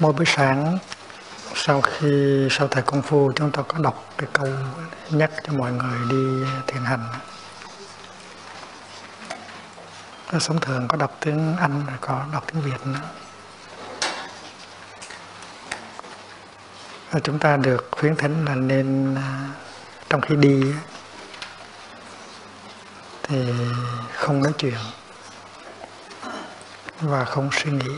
mỗi buổi sáng, sau khi, sau thầy công phu, chúng ta có đọc cái câu nhắc cho mọi người đi thiền hành. Cái sống thường có đọc tiếng Anh, rồi có đọc tiếng Việt nữa. Và chúng ta được khuyến thính là nên à, trong khi đi thì không nói chuyện và không suy nghĩ.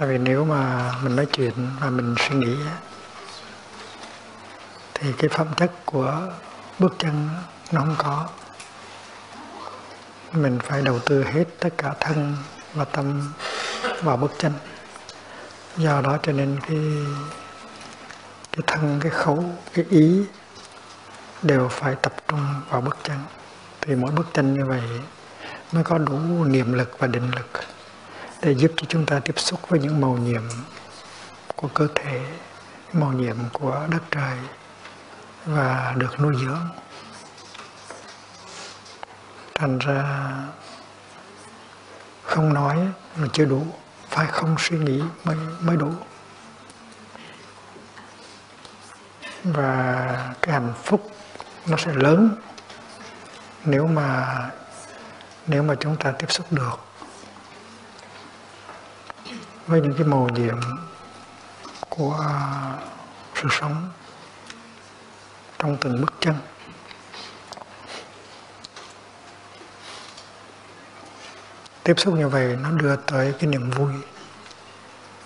Tại vì nếu mà mình nói chuyện và mình suy nghĩ thì cái phẩm chất của bước chân nó không có. Mình phải đầu tư hết tất cả thân và tâm vào bước chân. Do đó cho nên cái cái thân, cái khấu, cái ý đều phải tập trung vào bước chân. Thì mỗi bước chân như vậy mới có đủ niệm lực và định lực để giúp cho chúng ta tiếp xúc với những màu nhiệm của cơ thể, màu nhiệm của đất trời và được nuôi dưỡng. Thành ra không nói là chưa đủ, phải không suy nghĩ mới mới đủ. Và cái hạnh phúc nó sẽ lớn nếu mà nếu mà chúng ta tiếp xúc được với những cái màu nhiệm của sự sống trong từng bước chân. Tiếp xúc như vậy nó đưa tới cái niềm vui,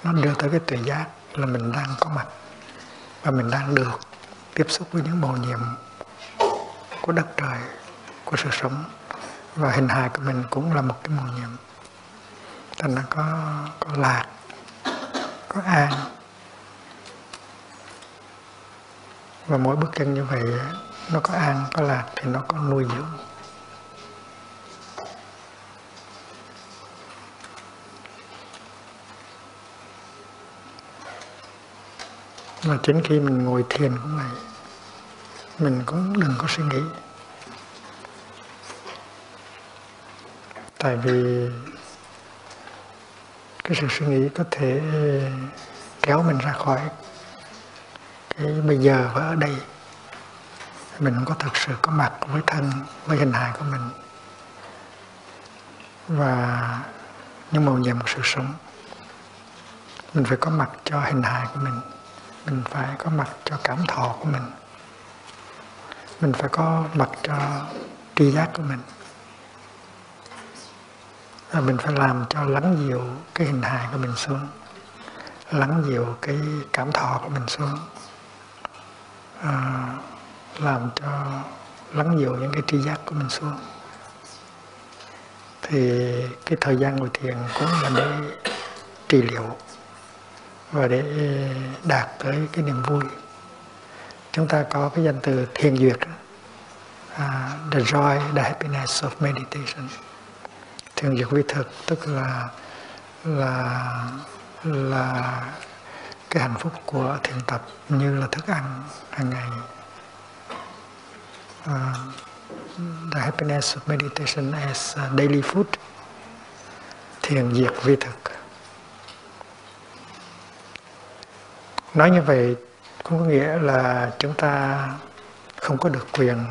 nó đưa tới cái tuệ giác là mình đang có mặt và mình đang được tiếp xúc với những màu nhiệm của đất trời, của sự sống. Và hình hài của mình cũng là một cái màu nhiệm. Thành nó có có lạc có an và mỗi bước chân như vậy, nó có an có lạc thì nó có nuôi dưỡng. Mà chính khi mình ngồi thiền cũng vậy, mình cũng đừng có suy nghĩ. Tại vì cái sự suy nghĩ có thể ừ, kéo mình ra khỏi cái bây giờ và ở đây. Mình không có thực sự có mặt với thân, với hình hài của mình. Và nhưng màu nhiệm một sự sống, mình phải có mặt cho hình hài của mình. Mình phải có mặt cho cảm thọ của mình. Mình phải có mặt cho tri giác của mình mình phải làm cho lắng dịu cái hình hài của mình xuống. Lắng dịu cái cảm thọ của mình xuống. À, làm cho lắng dịu những cái tri giác của mình xuống. Thì cái thời gian ngồi thiền cũng là để trị liệu và để đạt tới cái niềm vui. Chúng ta có cái danh từ thiền duyệt uh, the joy the happiness of meditation thiền diệt vi thực tức là là là cái hạnh phúc của thiền tập như là thức ăn hàng ngày. Uh, the happiness of meditation as daily food thiền diệt vi thực. Nói như vậy cũng có nghĩa là chúng ta không có được quyền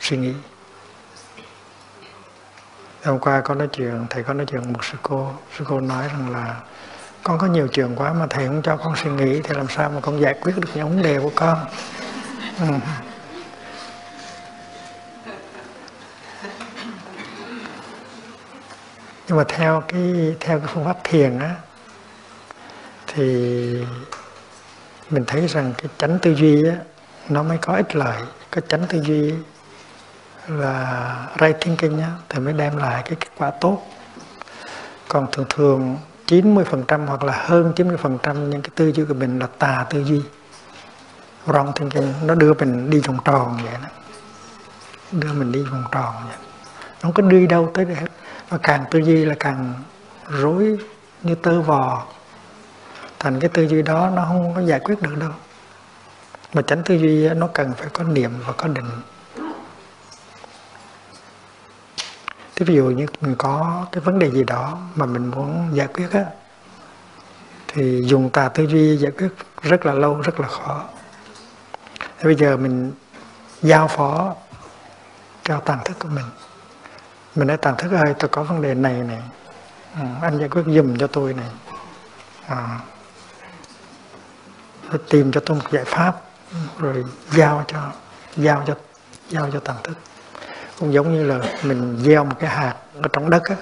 suy nghĩ hôm qua con nói chuyện, thầy con nói chuyện một sư cô sư cô nói rằng là, con có nhiều chuyện quá mà thầy không cho con suy nghĩ, thì làm sao mà con giải quyết được những vấn đề của con ừ. nhưng mà theo cái theo cái phương pháp thiền á, thì mình thấy rằng cái tránh tư duy á, nó mới có ích lợi cái tránh tư duy là right thinking á, thì mới đem lại cái kết quả tốt. Còn thường thường 90% hoặc là hơn 90% những cái tư duy của mình là tà tư duy. Wrong thinking nó đưa mình đi vòng tròn vậy đó. Đưa mình đi vòng tròn vậy. Nó không có đi đâu tới đây hết. Và càng tư duy là càng rối như tơ vò. Thành cái tư duy đó nó không có giải quyết được đâu. Mà tránh tư duy nó cần phải có niệm và có định. Thế ví dụ như mình có cái vấn đề gì đó mà mình muốn giải quyết á thì dùng tà tư duy giải quyết rất là lâu rất là khó. Thế bây giờ mình giao phó cho tàng thức của mình. Mình nói tàng thức ơi tôi có vấn đề này này. Ừ, anh giải quyết dùm cho tôi này. À, rồi tìm cho tôi một giải pháp rồi giao cho giao cho giao cho tàng thức cũng giống như là mình gieo một cái hạt ở trong đất á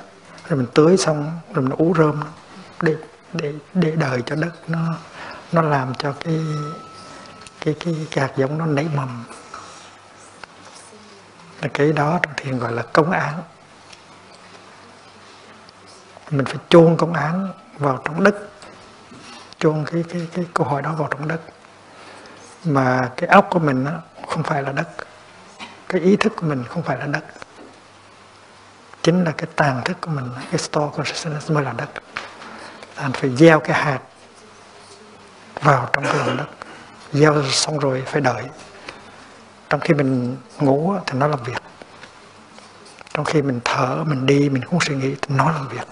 rồi mình tưới xong rồi mình ú rơm để để để đời cho đất nó nó làm cho cái cái cái, cái hạt giống nó nảy mầm. Là cái đó trong thiền gọi là công án mình phải chôn công án vào trong đất chôn cái cái cái câu hỏi đó vào trong đất. Mà cái óc của mình nó không phải là đất cái ý thức của mình không phải là đất. Chính là cái tàn thức của mình, cái store consciousness mới là đất. Anh phải gieo cái hạt vào trong cái lòng đất. Gieo xong rồi phải đợi. Trong khi mình ngủ thì nó làm việc. Trong khi mình thở, mình đi, mình không suy nghĩ, thì nó làm việc.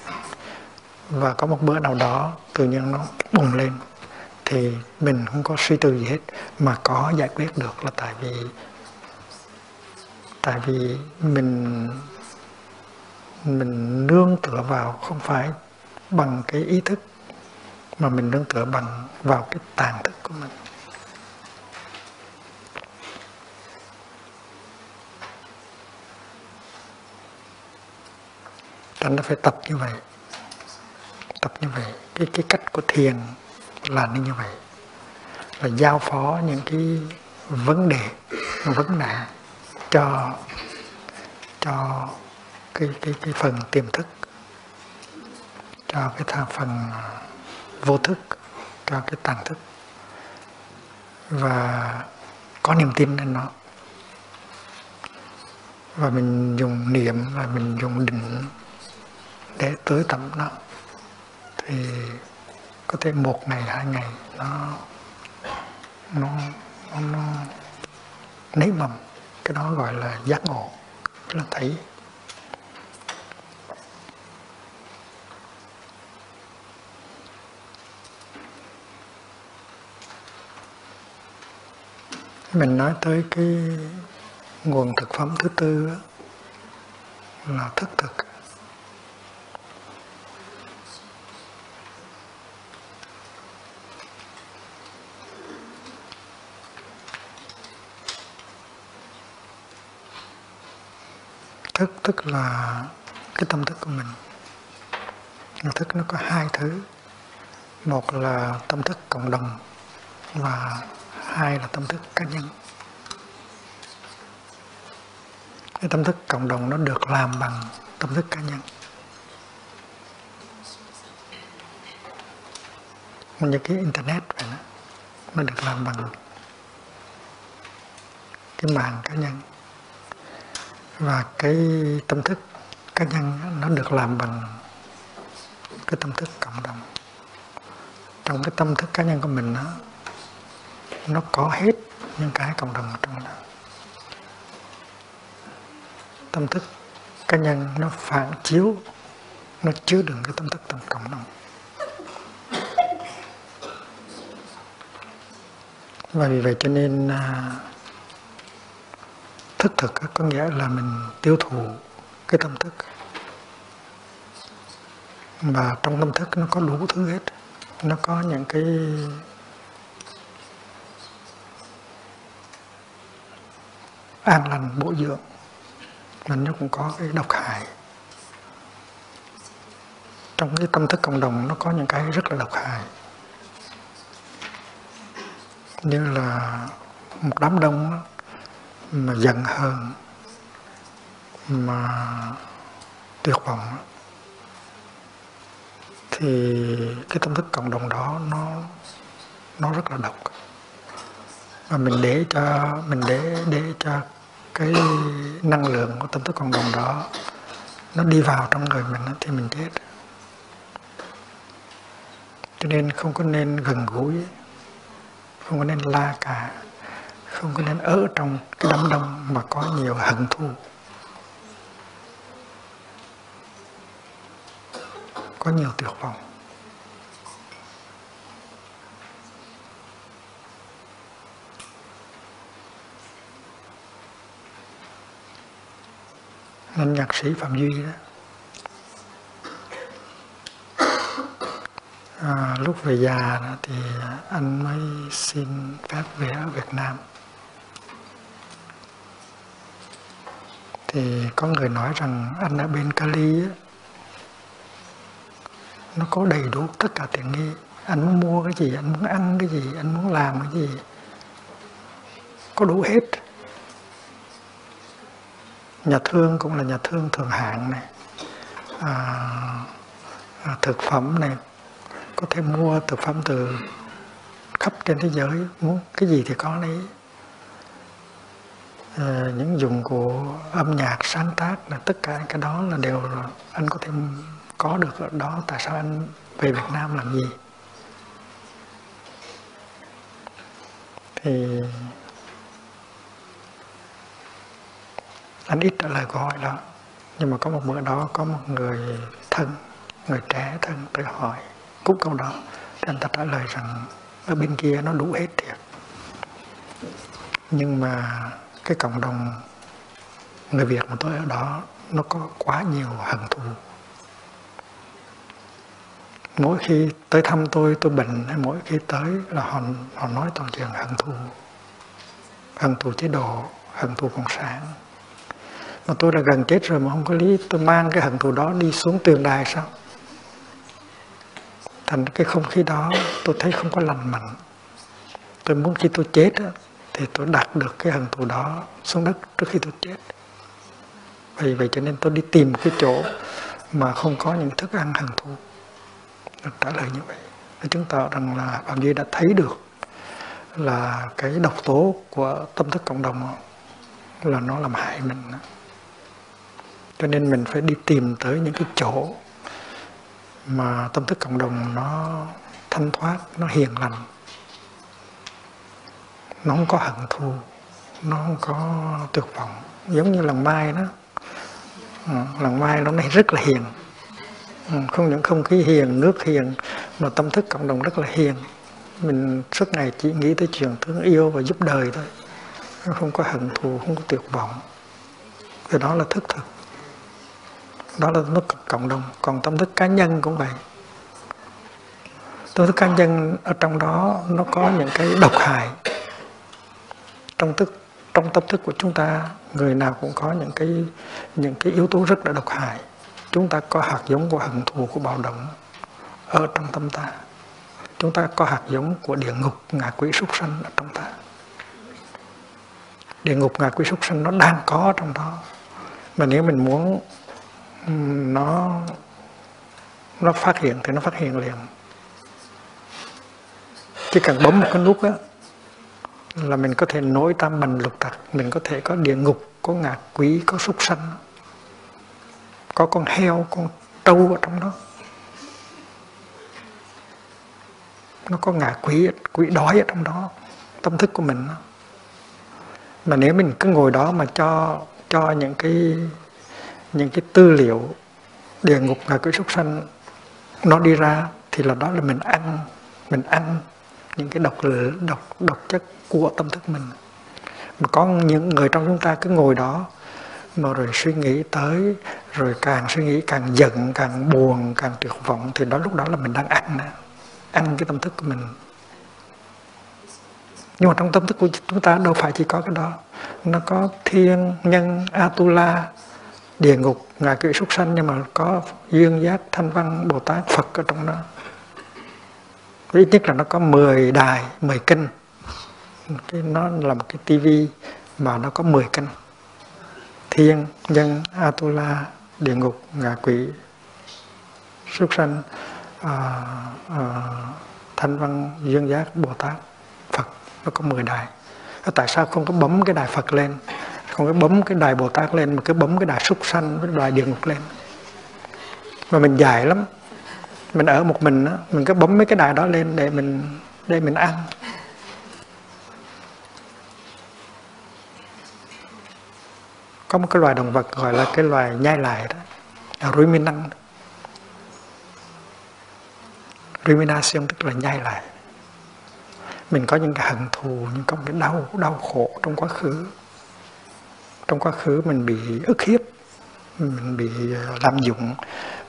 Và có một bữa nào đó, tự nhiên nó bùng lên. Thì mình không có suy tư gì hết, mà có giải quyết được là tại vì tại vì mình mình nương tựa vào không phải bằng cái ý thức, mà mình nương tựa bằng, vào cái tàn thức của mình. Thành nó phải tập như vậy, tập như vậy. Cái cái cách của thiền là như vậy, là giao phó những cái vấn đề, vấn nạn cho cho cái cái cái phần tiềm thức cho cái thằng phần vô thức cho cái tàng thức. Và có niềm tin lên nó. Và mình dùng niệm và mình dùng định để tới tầm nó. Thì có thể một ngày hai ngày nó nó nó, nó nấy mầm cái đó gọi là giác ngộ. Là thấy. Mình nói tới cái nguồn thực phẩm thứ tư là thức thực. Thức tức là cái tâm thức của mình. Thức nó có hai thứ. Một là tâm thức cộng đồng và hai là tâm thức cá nhân. Cái tâm thức cộng đồng nó được làm bằng tâm thức cá nhân. Như cái internet vậy đó, nó được làm bằng cái mạng cá nhân và cái tâm thức cá nhân nó được làm bằng cái tâm thức cộng đồng. Trong cái tâm thức cá nhân của mình đó, nó có hết những cái cộng đồng ở trong đó. Tâm thức cá nhân nó phản chiếu nó chứa đựng cái tâm thức tổng cộng đồng. Và vì vậy cho nên à, thức thực có nghĩa là mình tiêu thụ cái tâm thức. Và trong tâm thức nó có đủ thứ hết. Nó có những cái an lành, bổ dưỡng. Mà nó cũng có cái độc hại. Trong cái tâm thức cộng đồng, nó có những cái rất là độc hại. Như là một đám đông mà giận hờn mà tuyệt vọng. Thì cái tâm thức cộng đồng đó nó nó rất là độc. Và mình để cho, mình để để cho cái năng lượng của tâm thức cộng đồng đó nó đi vào trong người mình thì mình chết. Cho nên không có nên gần gũi, không có nên la cả không có nên ở trong cái đám đông mà có nhiều hận thù. Có nhiều tuyệt vọng. Nên nhạc sĩ phạm duy đó. À, lúc về già đó thì anh mới xin phép về ở Việt Nam. Thì có người nói rằng anh ở bên Cali á, nó có đầy đủ tất cả tiện nghi. Anh muốn mua cái gì anh muốn ăn cái gì anh muốn làm cái gì có đủ hết. Nhà thương cũng là nhà thương thượng hạng này. À, à, thực phẩm này có thể mua thực phẩm từ khắp trên thế giới muốn cái gì thì có lấy à, những dụng cụ âm nhạc sáng tác là tất cả cái đó là đều là anh có thể có được ở đó. Tại sao anh về Việt Nam làm gì? Thì anh ít trả lời câu hỏi đó nhưng mà có một bữa đó có một người thân người trẻ thân tự hỏi cúc câu đó thì anh ta trả lời rằng ở bên kia nó đủ hết thiệt. Nhưng mà cái cộng đồng người Việt mà tôi ở đó, nó có quá nhiều hận thù. Mỗi khi tới thăm tôi tôi bệnh, hay mỗi khi tới là họ họ nói toàn chuyện hận thù. Hận thù chế độ, hận thù cộng sản. Mà tôi đã gần chết rồi mà không có lý, tôi mang cái hận thù đó đi xuống tường đài sao? Thành cái không khí đó, tôi thấy không có lành mạnh. Tôi muốn khi tôi chết thì tôi đặt được cái hận thù đó xuống đất trước khi tôi chết. Vì vậy cho nên tôi đi tìm cái chỗ mà không có những thức ăn hận thù. Trả lời như vậy. Để chứng tỏ rằng là phạm duy đã thấy được là cái độc tố của tâm thức cộng đồng là nó làm hại mình. Cho nên mình phải đi tìm tới những cái chỗ mà tâm thức cộng đồng nó thanh thoát, nó hiền lành nó không có hận thù, nó không có tuyệt vọng. Giống như lần mai đó. Ừ, lần mai nó này rất là hiền. Ừ, không những không khí hiền, nước hiền, mà tâm thức cộng đồng rất là hiền. Mình suốt ngày chỉ nghĩ tới chuyện thương yêu và giúp đời thôi. Không có hận thù, không có tuyệt vọng. Thì đó là thức thực. Đó là tâm thức cộng đồng. Còn tâm thức cá nhân cũng vậy. Tâm thức cá nhân ở trong đó nó có những cái độc hại trong thức, trong tâm thức của chúng ta, người nào cũng có những cái những cái yếu tố rất là độc hại. Chúng ta có hạt giống của hận thù, của bạo động ở trong tâm ta. Chúng ta có hạt giống của địa ngục, ngạ quỷ súc sanh ở trong ta. Địa ngục, ngạ quỷ súc sanh nó đang có trong đó. Mà nếu mình muốn nó nó phát hiện thì nó phát hiện liền. Chỉ cần bấm một cái nút á là mình có thể nối tam bành lục tặc mình có thể có địa ngục, có ngạ quỷ, có súc sanh, có con heo, con trâu ở trong đó nó có ngạ quỷ quỷ đói ở trong đó, tâm thức của mình đó. mà nếu mình cứ ngồi đó mà cho cho những cái những cái tư liệu địa ngục, ngạ quỷ, súc sanh nó đi ra, thì là đó là mình ăn mình ăn những cái độc lửa độc độc chất của tâm thức mình. Mà có những người trong chúng ta cứ ngồi đó mà rồi suy nghĩ tới, rồi càng suy nghĩ càng giận, càng buồn, càng tuyệt vọng, thì đó lúc đó là mình đang ăn ăn cái tâm thức của mình. Nhưng mà trong tâm thức của chúng ta đâu phải chỉ có cái đó. Nó có thiên, nhân, atula, địa ngục ngài cự súc sanh, nhưng mà có duyên giác, thanh văn bồ tát phật ở trong đó ít nhất là nó có 10 đài 10 kênh, cái nó là một cái tivi mà nó có 10 kênh. Thiên nhân atula địa ngục ngạ quỷ súc sanh à, à, thanh văn dương giác bồ tát phật. Nó có 10 đài. Tại sao không có bấm cái đài phật lên? Không có bấm cái đài bồ tát lên mà cứ bấm cái đài súc sanh với đài địa ngục lên? Mà mình dài lắm mình ở một mình đó, mình cứ bấm mấy cái đài đó lên để mình để mình ăn. Có một cái loài động vật gọi là cái loài nhai lại đó là ruminant. Rumination tức là nhai lại. Mình có những cái hận thù những có cái đau đau khổ trong quá khứ. Trong quá khứ mình bị ức hiếp mình bị ờ, lạm dụng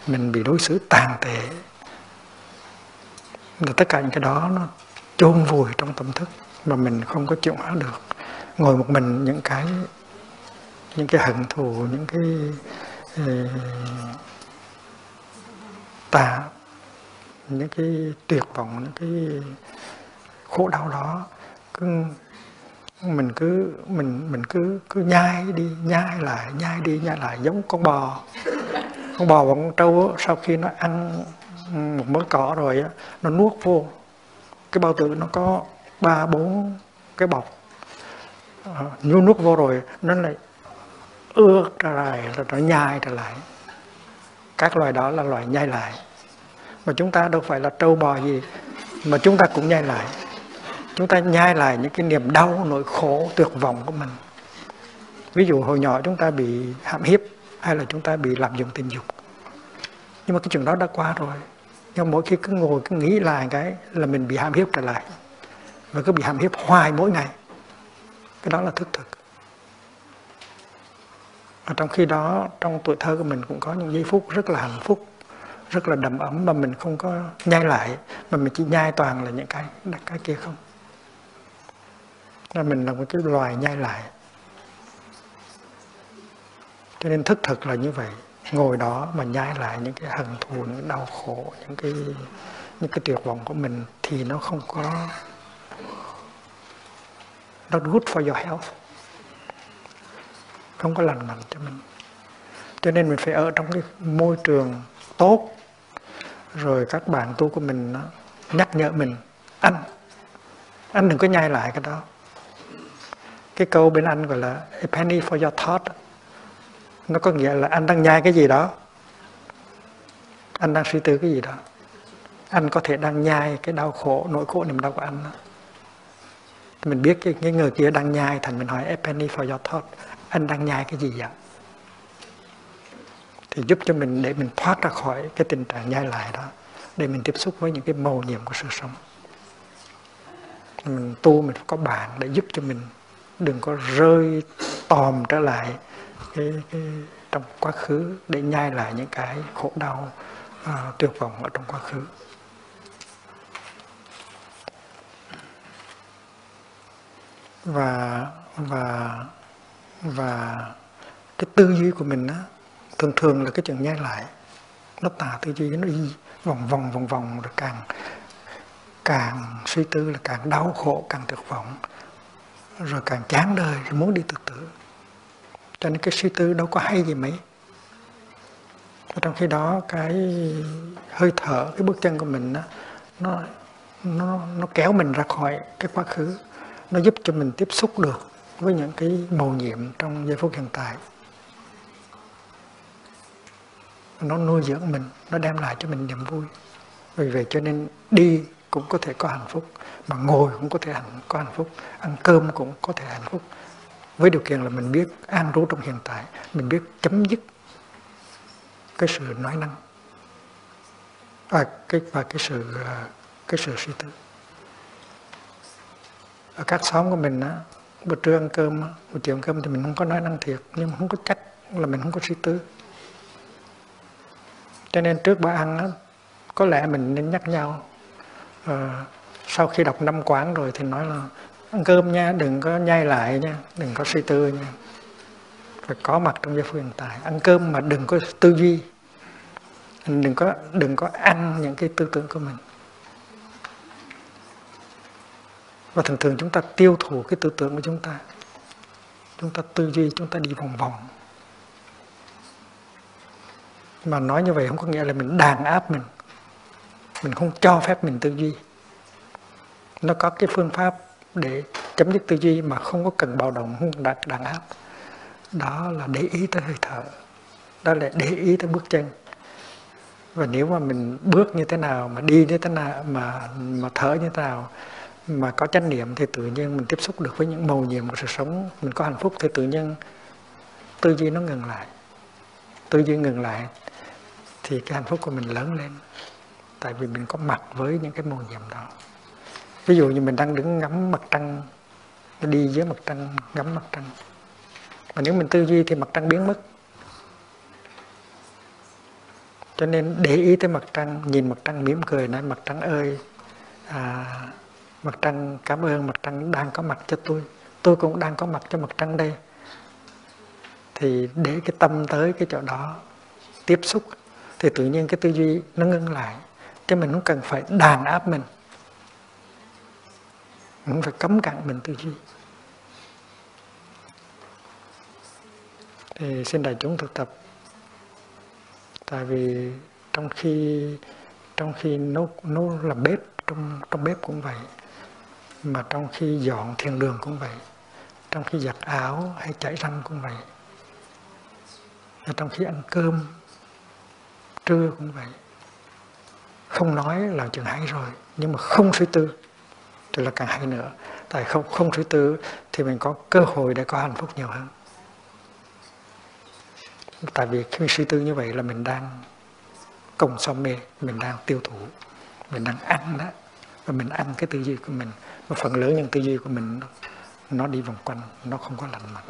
mình bị đối xử tàn tệ tất cả những cái đó nó chôn vùi trong tâm thức mà mình không có chuyển hóa được. Ngồi một mình những cái những cái hận thù những cái eh, tà những cái tuyệt vọng những cái khổ đau đó cứ mình cứ mình mình cứ cứ nhai đi nhai lại nhai đi nhai lại giống con bò. Con bò và con trâu sau khi nó ăn một mớ cỏ rồi nó nuốt vô. Cái bao tử nó có ba bốn cái bọc. À, nuốt vô rồi nó lại ướt ra lại rồi nó nhai trở lại. Các loài đó là loài nhai lại. Mà chúng ta đâu phải là trâu bò gì mà chúng ta cũng nhai lại. Chúng ta nhai lại những cái niềm đau nỗi khổ tuyệt vọng của mình. Ví dụ hồi nhỏ chúng ta bị hãm hiếp hay là chúng ta bị lạm dụng tình dục. Nhưng mà cái chuyện đó đã qua rồi nhưng mỗi khi cứ ngồi, cứ nghĩ lại cái là mình bị hàm hiếp trở lại. Và cứ bị hàm hiếp hoài mỗi ngày. Cái đó là thức thực. Và trong khi đó, trong tuổi thơ của mình cũng có những giây phút rất là hạnh phúc, rất là đầm ấm mà mình không có nhai lại, mà mình chỉ nhai toàn là những cái cái kia không. Là mình là một cái loài nhai lại. Cho nên thức thực là như vậy ngồi đó mà nhai lại những cái hận thù, những cái đau khổ, những cái những cái tuyệt vọng của mình thì nó không có not good for your health. Không có lành mạnh cho mình. Cho nên mình phải ở trong cái môi trường tốt. Rồi các bạn tu của mình nó nhắc nhở mình, anh anh đừng có nhai lại cái đó. Cái câu bên anh gọi là, a penny for your thought nó có nghĩa là anh đang nhai cái gì đó. Anh đang suy tư cái gì đó. Anh có thể đang nhai cái đau khổ nỗi khổ niềm đau của anh đó. mình biết cái, cái người kia đang nhai thành mình hỏi a penny for your thought anh đang nhai cái gì vậy? Thì giúp cho mình để mình thoát ra khỏi cái tình trạng nhai lại đó để mình tiếp xúc với những cái màu nhiệm của sự sống. Mình tu mình có bạn để giúp cho mình đừng có rơi tòm trở lại cái, cái trong quá khứ để nhai lại những cái khổ đau uh, tuyệt vọng ở trong quá khứ. Và và và cái tư duy của mình á thường thường là cái chuyện nhai lại nó tà tư duy nó đi vòng vòng vòng vòng rồi càng càng suy tư là càng đau khổ càng tuyệt vọng rồi càng chán đời rồi muốn đi tự tử cho nên cái suy tư đâu có hay gì mấy. Và trong khi đó cái hơi thở cái bước chân của mình đó, nó nó nó kéo mình ra khỏi cái quá khứ. Nó giúp cho mình tiếp xúc được với những cái màu nhiệm trong giây phút hiện tại. Nó nuôi dưỡng mình nó đem lại cho mình niềm vui. Vì vậy cho nên đi cũng có thể có hạnh phúc mà ngồi cũng có thể hạnh, có hạnh phúc ăn cơm cũng có thể hạnh phúc với điều kiện là mình biết an trú trong hiện tại mình biết chấm dứt cái sự nói năng. À, cái và cái sự à, cái sự suy tư. Ở các xóm của mình á bữa trưa ăn cơm buổi chiều ăn cơm thì mình không có nói năng thiệt nhưng mà không có trách là mình không có suy tư. Cho nên trước bữa ăn á có lẽ mình nên nhắc nhau à, sau khi đọc năm quán rồi thì nói là ăn cơm nha, đừng có nhai lại nha, đừng có suy tư nha. Phải có mặt trong giây phút hiện tại. Ăn cơm mà đừng có tư duy. Đừng có đừng có ăn những cái tư tưởng của mình. Và thường thường chúng ta tiêu thụ cái tư tưởng của chúng ta. Chúng ta tư duy, chúng ta đi vòng vòng. Mà nói như vậy không có nghĩa là mình đàn áp mình. Mình không cho phép mình tư duy. Nó có cái phương pháp để chấm dứt tư duy mà không có cần bạo động không đàn, đàn áp đó là để ý tới hơi thở. Đó là để ý tới bước chân. Và nếu mà mình bước như thế nào mà đi như thế nào mà mà thở như thế nào mà có chánh niệm thì tự nhiên mình tiếp xúc được với những màu nhiệm của sự sống. Mình có hạnh phúc thì tự nhiên tư duy nó ngừng lại. Tư duy ngừng lại thì cái hạnh phúc của mình lớn lên. Tại vì mình có mặt với những cái màu nhiệm đó ví dụ như mình đang đứng ngắm mặt trăng đi dưới mặt trăng ngắm mặt trăng. Mà nếu mình tư duy thì mặt trăng biến mất. Cho nên để ý tới mặt trăng nhìn mặt trăng mỉm cười nói mặt trăng ơi à, mặt trăng cảm ơn mặt trăng đang có mặt cho tôi. Tôi cũng đang có mặt cho mặt trăng đây. Thì để cái tâm tới cái chỗ đó tiếp xúc thì tự nhiên cái tư duy nó ngưng lại. Chứ mình không cần phải đàn áp mình mình phải cấm cản mình tư duy. Thì xin đại chúng thực tập. Tại vì trong khi trong khi nấu nấu làm bếp, trong trong bếp cũng vậy, mà trong khi dọn thiền đường cũng vậy, trong khi giặt áo hay chảy răng cũng vậy, và trong khi ăn cơm, trưa cũng vậy. Không nói là chừng hay rồi, nhưng mà không suy tư thì là càng hay nữa. Tại không không suy tư thì mình có cơ hội để có hạnh phúc nhiều hơn. Tại vì khi mình suy tư như vậy là mình đang cùng som mê mình đang tiêu thụ mình đang ăn đó. Và mình ăn cái tư duy của mình. Và phần lớn những tư duy của mình nó, nó đi vòng quanh nó không có lành mạnh.